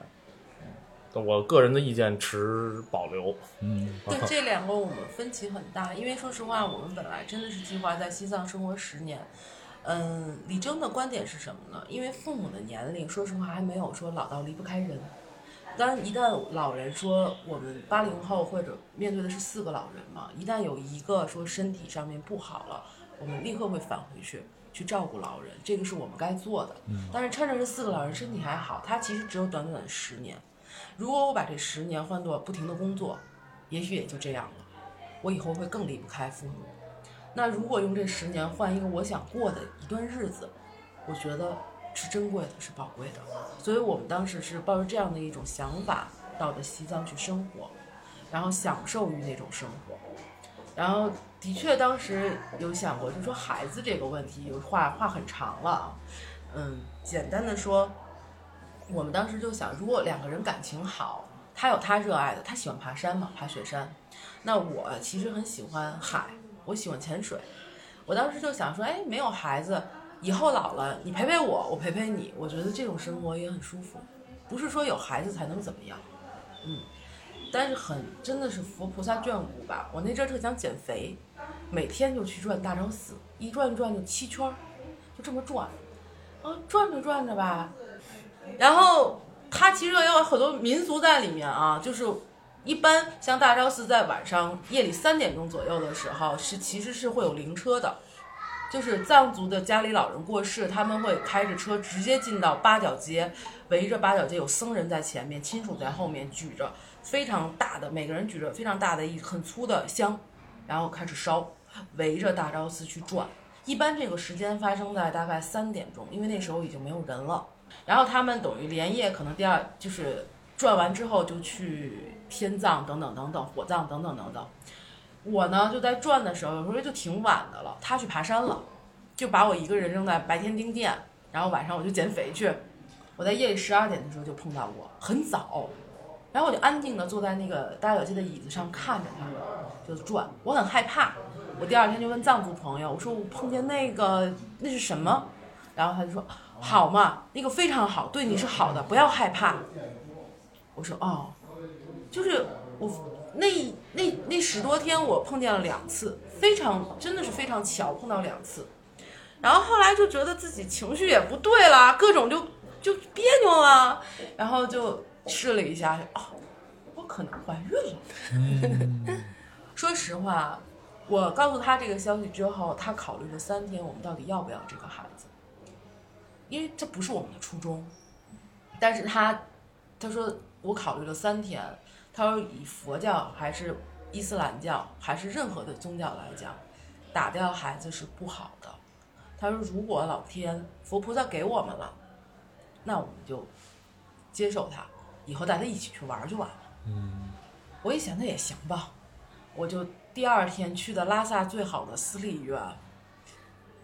嗯，我个人的意见持保留。[laughs] 嗯对这两个我们分歧很大，因为说实话，我们本来真的是计划在西藏生活十年。嗯，李征的观点是什么呢？因为父母的年龄，说实话还没有说老到离不开人。当然，一旦老人说我们八零后或者面对的是四个老人嘛，一旦有一个说身体上面不好了，我们立刻会返回去去照顾老人，这个是我们该做的。但是趁着这四个老人身体还好，他其实只有短短的十年。如果我把这十年换作不停的工作，也许也就这样了。我以后会更离不开父母。那如果用这十年换一个我想过的一段日子，我觉得是珍贵的，是宝贵的。所以我们当时是抱着这样的一种想法到的西藏去生活，然后享受于那种生活。然后的确当时有想过，就说孩子这个问题，有话话很长了。嗯，简单的说，我们当时就想，如果两个人感情好，他有他热爱的，他喜欢爬山嘛，爬雪山。那我其实很喜欢海，我喜欢潜水。我当时就想说，哎，没有孩子，以后老了，你陪陪我，我陪陪你，我觉得这种生活也很舒服。不是说有孩子才能怎么样，嗯，但是很真的是佛菩萨眷顾吧。我那阵儿特想减肥，每天就去转大昭寺，一转转就七圈儿，就这么转，啊，转着转着吧，然后它其实也有很多民俗在里面啊，就是一般像大昭寺在晚上夜里三点钟左右的时候，是其实是会有灵车的，就是藏族的家里老人过世，他们会开着车直接进到八角街，围着八角街有僧人在前面，亲属在后面举着非常大的，每个人举着非常大的一很粗的香，然后开始烧，围着大昭寺去转。一般这个时间发生在大概三点钟，因为那时候已经没有人了。然后他们等于连夜，可能第二就是转完之后就去天葬等等等等，火葬等等等等。我呢就在转的时候，有时候就挺晚的了，他去爬山了，就把我一个人扔在白天丁店，然后晚上我就减肥去。我在夜里十二点的时候就碰到过，很早，然后我就安静的坐在那个大小街的椅子上看着他就转，我很害怕。我第二天就问藏族朋友，我说我碰见那个那是什么？然后他就说好嘛，那个非常好，对你是好的，不要害怕。我说哦，就是我那那那十多天我碰见了两次，非常真的是非常巧碰到两次，然后后来就觉得自己情绪也不对了，各种就就别扭了，然后就试了一下，哦，我可能怀孕了。说实话，我告诉他这个消息之后，他考虑了三天，我们到底要不要这个孩子，因为这不是我们的初衷。但是他他说我考虑了三天，他说以佛教还是伊斯兰教还是任何的宗教来讲，打掉孩子是不好的。他说如果老天佛菩萨给我们了，那我们就接受他，以后带他一起去玩儿就完了。嗯，我一想那也行吧，我就第二天去的拉萨最好的私立医院，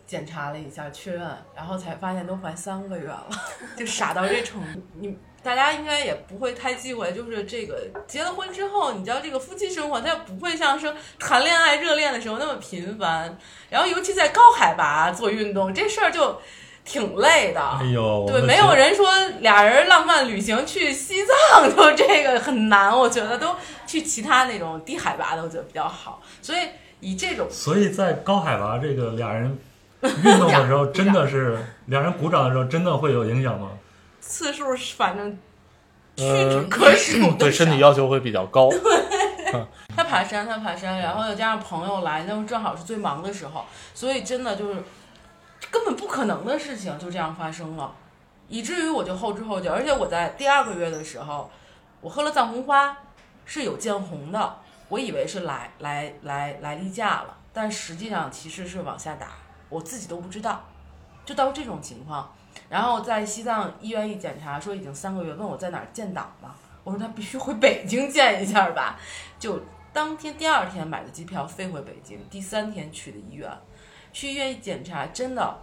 检查了一下确认，然后才发现都怀三个月了，[laughs] 就傻到这程度。你大家应该也不会太忌讳，就是这个结了婚之后，你知道这个夫妻生活，它不会像说谈恋爱热恋的时候那么频繁，然后尤其在高海拔做运动这事儿就挺累的。哎呦，对，没有人说俩人浪漫旅行去西藏，[laughs] 就这个很难。我觉得都去其他那种低海拔的，我觉得比较好。所以以这种所以在高海拔这个俩人 [laughs] 运动的时候，真的是俩人鼓掌的时候，真的会有影响吗？次数，反正屈指呃，可数的对身体要求会比较高。对 [laughs] 他爬山，他爬山，然后又加上朋友来，那么正好是最忙的时候，所以真的就是根本不可能的事情就这样发生了，以至于我就后知后觉，而且我在第二个月的时候，我喝了藏红花是有见红的，我以为是来来来来例假了，但实际上其实是往下打，我自己都不知道，就到这种情况。然后在西藏医院一检查，说已经三个月，问我在哪儿建档嘛，我说他必须回北京见一下吧，就当天第二天买的机票飞回北京，第三天去的医院，去医院一检查，真的，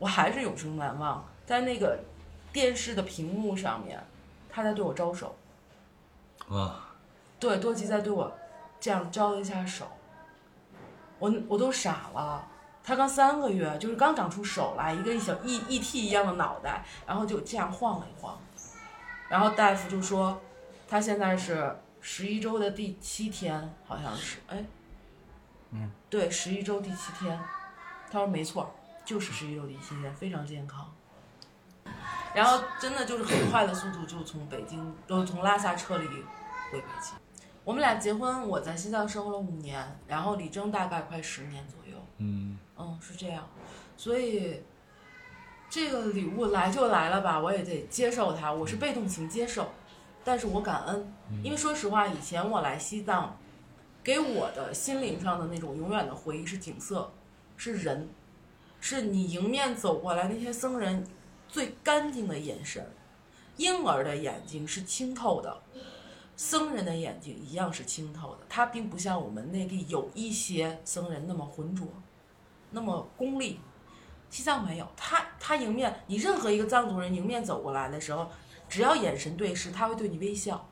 我还是永生难忘，在那个电视的屏幕上面，他在对我招手，啊，对，多吉在对我这样招了一下手，我我都傻了。他刚三个月，就是刚长出手来，一个小 E E T 一样的脑袋，然后就这样晃了一晃，然后大夫就说，他现在是十一周的第七天，好像是，哎，嗯，对，十一周第七天，他说没错，就是十一周第七天，非常健康。然后真的就是很快的速度就从北京，都从拉萨撤离回北京。我们俩结婚，我在西藏生活了五年，然后李征大概快十年左右。嗯，嗯，是这样，所以这个礼物来就来了吧，我也得接受它，我是被动型接受，但是我感恩，因为说实话，以前我来西藏，给我的心灵上的那种永远的回忆是景色，是人，是你迎面走过来那些僧人最干净的眼神，婴儿的眼睛是清透的。僧人的眼睛一样是清透的，他并不像我们内地有一些僧人那么浑浊，那么功利。西藏没有，他他迎面，你任何一个藏族人迎面走过来的时候，只要眼神对视，他会对你微笑，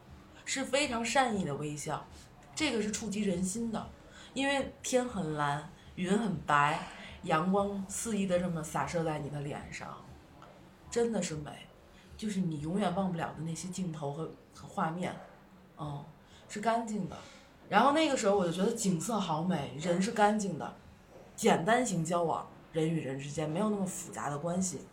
是非常善意的微笑，这个是触及人心的，因为天很蓝，云很白，阳光肆意的这么洒射在你的脸上，真的是美，就是你永远忘不了的那些镜头和和画面。嗯，是干净的。然后那个时候我就觉得景色好美，人是干净的，简单型交往，人与人之间没有那么复杂的关系。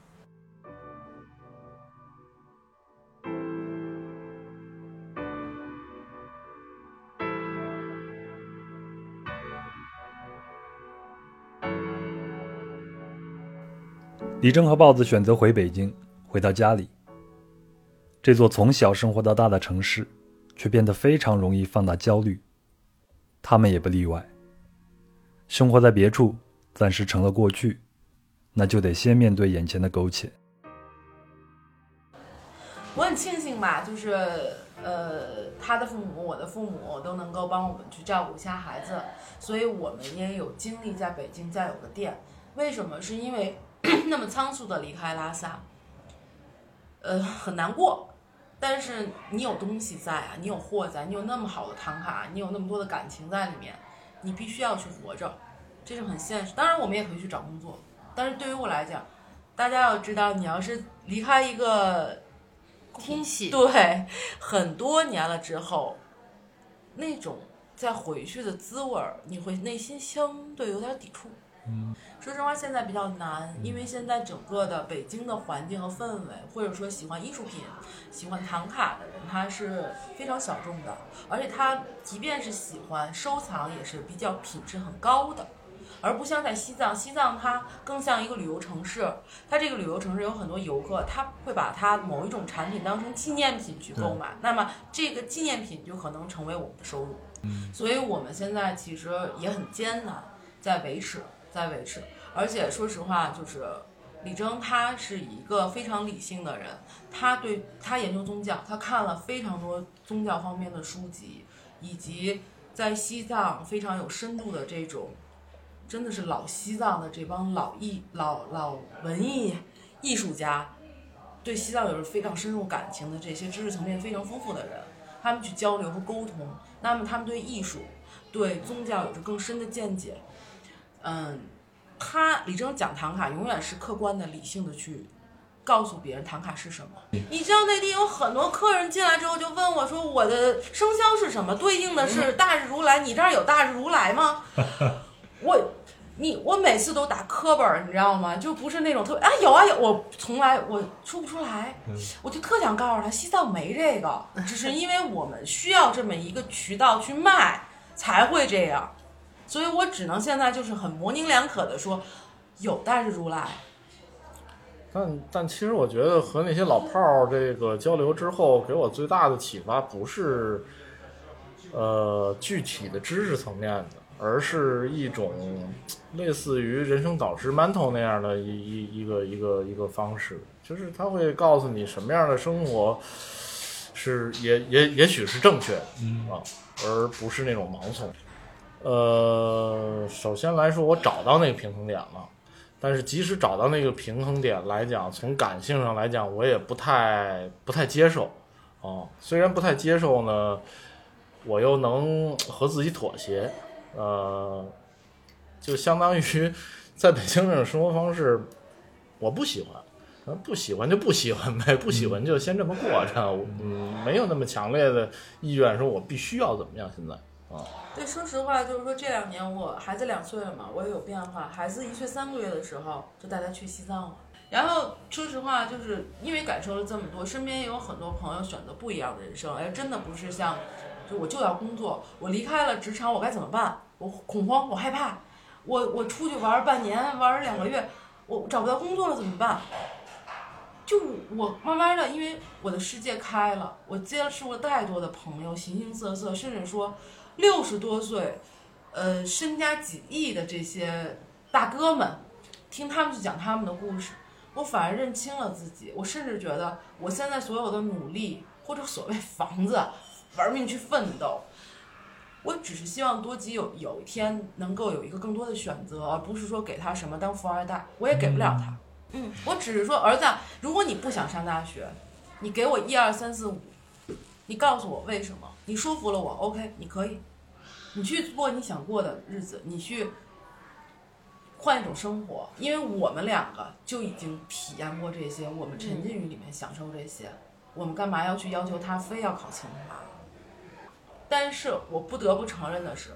李征和豹子选择回北京，回到家里。这座从小生活到大的城市，却变得非常容易放大焦虑。他们也不例外。生活在别处，暂时成了过去，那就得先面对眼前的苟且。我很庆幸吧，就是呃，他的父母、我的父母都能够帮我们去照顾一下孩子，所以我们也有精力在北京再有个店。为什么？是因为 [clears throat] 那么仓促的离开拉萨，呃，很难过。但是你有东西在啊，你有货在，你有那么好的唐卡，你有那么多的感情在里面，你必须要去活着，这是很现实。当然，我们也可以去找工作，但是对于我来讲，大家要知道，你要是离开一个体系对，很多年了之后，那种再回去的滋味儿，你会内心相对有点抵触。嗯，说实话，现在比较难，因为现在整个的北京的环境和氛围，或者说喜欢艺术品、喜欢唐卡的人，他是非常小众的，而且他即便是喜欢收藏，也是比较品质很高的。而不像在西藏，西藏它更像一个旅游城市，它这个旅游城市有很多游客，他会把它某一种产品当成纪念品去购买，那么这个纪念品就可能成为我们的收入。嗯，所以我们现在其实也很艰难，在维持，在维持。而且说实话，就是李征他是一个非常理性的人，他对他研究宗教，他看了非常多宗教方面的书籍，以及在西藏非常有深度的这种。真的是老西藏的这帮老艺老老文艺艺术家，对西藏有着非常深入感情的这些知识层面非常丰富的人，他们去交流和沟通，那么他们对艺术、对宗教有着更深的见解。嗯，他李征讲唐卡永远是客观的、理性的去告诉别人唐卡是什么。你知道内地有很多客人进来之后就问我说：“我的生肖是什么？对应的是大日如来，你这儿有大日如来吗？” [laughs] 我，你我每次都打磕巴儿，你知道吗？就不是那种特别啊有啊有，我从来我说不出来，我就特想告诉他，西藏没这个，只是因为我们需要这么一个渠道去卖才会这样，所以我只能现在就是很模棱两可的说，有但是如来，但但其实我觉得和那些老炮儿这个交流之后，给我最大的启发不是，呃具体的知识层面的，而是一种类似于人生导师 mentor 那样的一一一个一个一个方式，就是他会告诉你什么样的生活是也也也许是正确的啊，而不是那种盲从。呃，首先来说，我找到那个平衡点了。但是即使找到那个平衡点来讲，从感性上来讲，我也不太不太接受，哦，虽然不太接受呢，我又能和自己妥协，呃，就相当于在北京这种生活方式，我不喜欢，呃不喜欢就不喜欢呗，不喜欢就先这么过着，嗯，没有那么强烈的意愿说我必须要怎么样，现在对，说实话，就是说这两年我孩子两岁了嘛，我也有变化。孩子一岁三个月的时候，就带他去西藏了。然后说实话，就是因为感受了这么多，身边也有很多朋友选择不一样的人生。哎，真的不是像，就我就要工作，我离开了职场，我该怎么办？我恐慌，我害怕，我我出去玩半年，玩两个月，我找不到工作了怎么办？就我慢慢的，因为我的世界开了，我接触了太多的朋友，形形色色，甚至说六十多岁，呃，身家几亿的这些大哥们，听他们去讲他们的故事，我反而认清了自己。我甚至觉得，我现在所有的努力，或者所谓房子，玩命去奋斗，我只是希望多吉有有一天能够有一个更多的选择，而不是说给他什么当富二代，我也给不了他。嗯，我只是说，儿子，如果你不想上大学，你给我一二三四五，你告诉我为什么，你说服了我，OK，你可以，你去过你想过的日子，你去换一种生活，因为我们两个就已经体验过这些，我们沉浸于里面享受这些，我们干嘛要去要求他非要考清华？但是我不得不承认的是，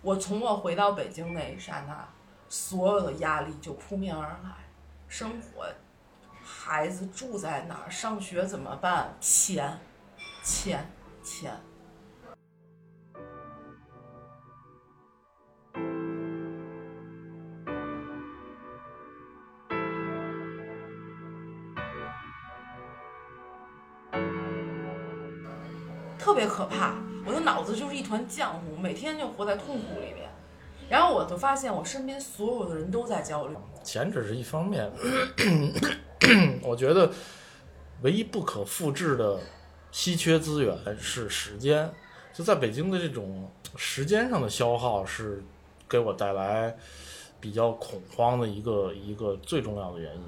我从我回到北京那一刹那，所有的压力就扑面而来。生活，孩子住在哪儿，上学怎么办？钱，钱，钱。特别可怕，我的脑子就是一团浆糊，每天就活在痛苦里面。然后我就发现，我身边所有的人都在焦虑。钱只是一方面，[coughs] 我觉得唯一不可复制的稀缺资源是时间。就在北京的这种时间上的消耗，是给我带来比较恐慌的一个一个最重要的原因。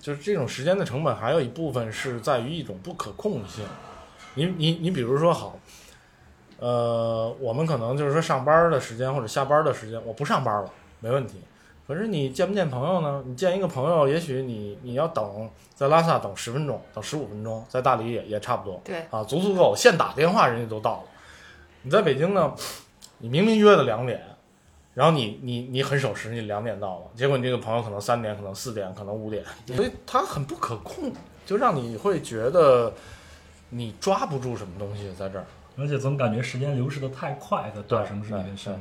就是这种时间的成本，还有一部分是在于一种不可控性。你你你，比如说好，呃，我们可能就是说上班的时间或者下班的时间，我不上班了，没问题。可是你见不见朋友呢？你见一个朋友，也许你你要等在拉萨等十分钟，等十五分钟，在大理也也差不多。对啊，足足够，现打电话人家都到了。你在北京呢，你明明约的两点，然后你你你很守时，你两点到了，结果你这个朋友可能三点，可能四点，可能五点，所以他很不可控，就让你会觉得你抓不住什么东西在这儿。而且总感觉时间流逝的太快，在大城市里面生活。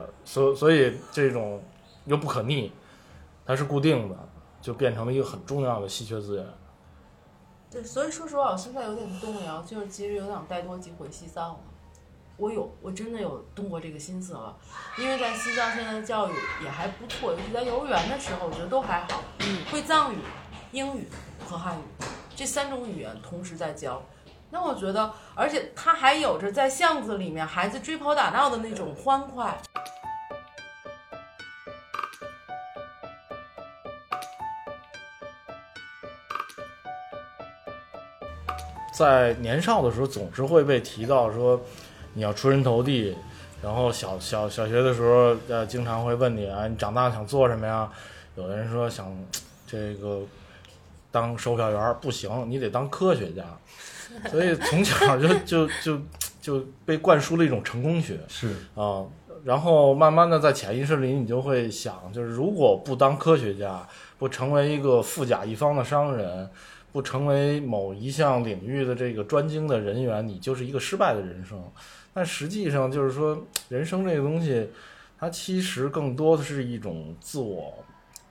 呃，所所以这种又不可逆，它是固定的，就变成了一个很重要的稀缺资源。对，所以说实话，我现在有点动摇，就是其实有点带多几回西藏了。我有，我真的有动过这个心思了，因为在西藏现在的教育也还不错，尤其在幼儿园的时候，我觉得都还好。嗯，会藏语、英语和汉语这三种语言同时在教。那我觉得，而且它还有着在巷子里面孩子追跑打闹的那种欢快。在年少的时候，总是会被提到说你要出人头地，然后小小小学的时候，呃，经常会问你啊，你长大想做什么呀？有的人说想这个当售票员，不行，你得当科学家。所以从小就 [laughs] 就就就被灌输了一种成功学。是啊，然后慢慢的在潜意识里，你就会想，就是如果不当科学家，不成为一个富甲一方的商人，不成为某一项领域的这个专精的人员，你就是一个失败的人生。但实际上就是说，人生这个东西，它其实更多的是一种自我、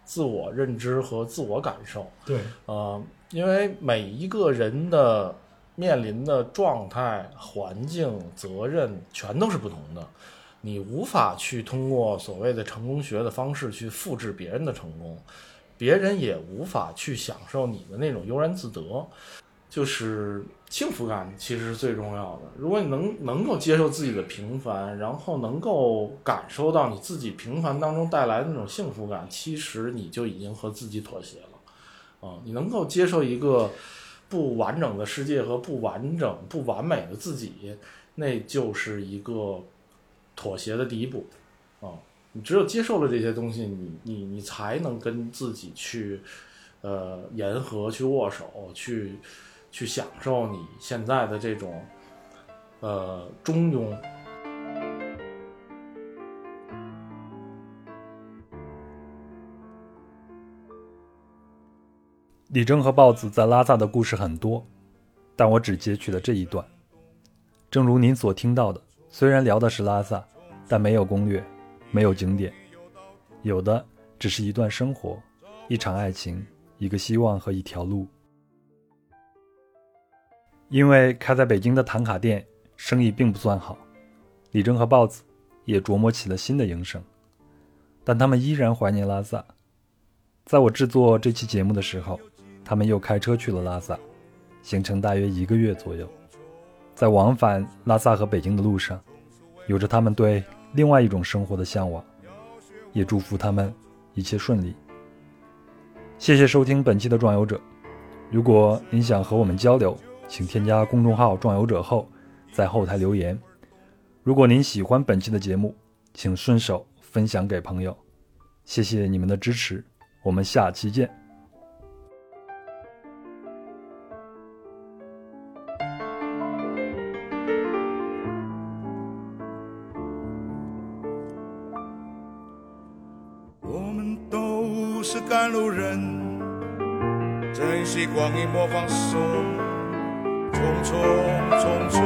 自我认知和自我感受。对，呃，因为每一个人的面临的状态、环境、责任全都是不同的，你无法去通过所谓的成功学的方式去复制别人的成功，别人也无法去享受你的那种悠然自得。就是幸福感其实是最重要的。如果你能能够接受自己的平凡，然后能够感受到你自己平凡当中带来的那种幸福感，其实你就已经和自己妥协了。啊，你能够接受一个不完整的世界和不完整、不完美的自己，那就是一个妥协的第一步。啊，你只有接受了这些东西，你你你才能跟自己去呃言和、去握手、去去享受你现在的这种呃中庸。李征和豹子在拉萨的故事很多，但我只截取了这一段。正如您所听到的，虽然聊的是拉萨，但没有攻略，没有景点，有的只是一段生活，一场爱情，一个希望和一条路。因为开在北京的唐卡店生意并不算好，李征和豹子也琢磨起了新的营生，但他们依然怀念拉萨。在我制作这期节目的时候，他们又开车去了拉萨，行程大约一个月左右。在往返拉萨和北京的路上，有着他们对另外一种生活的向往，也祝福他们一切顺利。谢谢收听本期的《壮游者》，如果您想和我们交流，请添加公众号“壮游者”后，在后台留言。如果您喜欢本期的节目，请顺手分享给朋友。谢谢你们的支持，我们下期见。光阴莫放松，匆匆匆匆，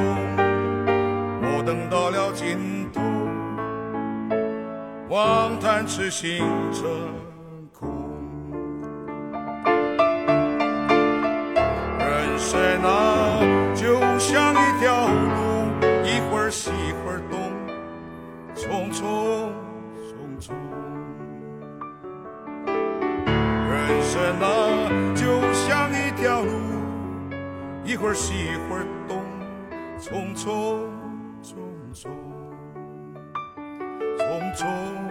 我等到了尽头，望叹痴心成。一会儿西一会儿东，匆匆，匆匆匆匆。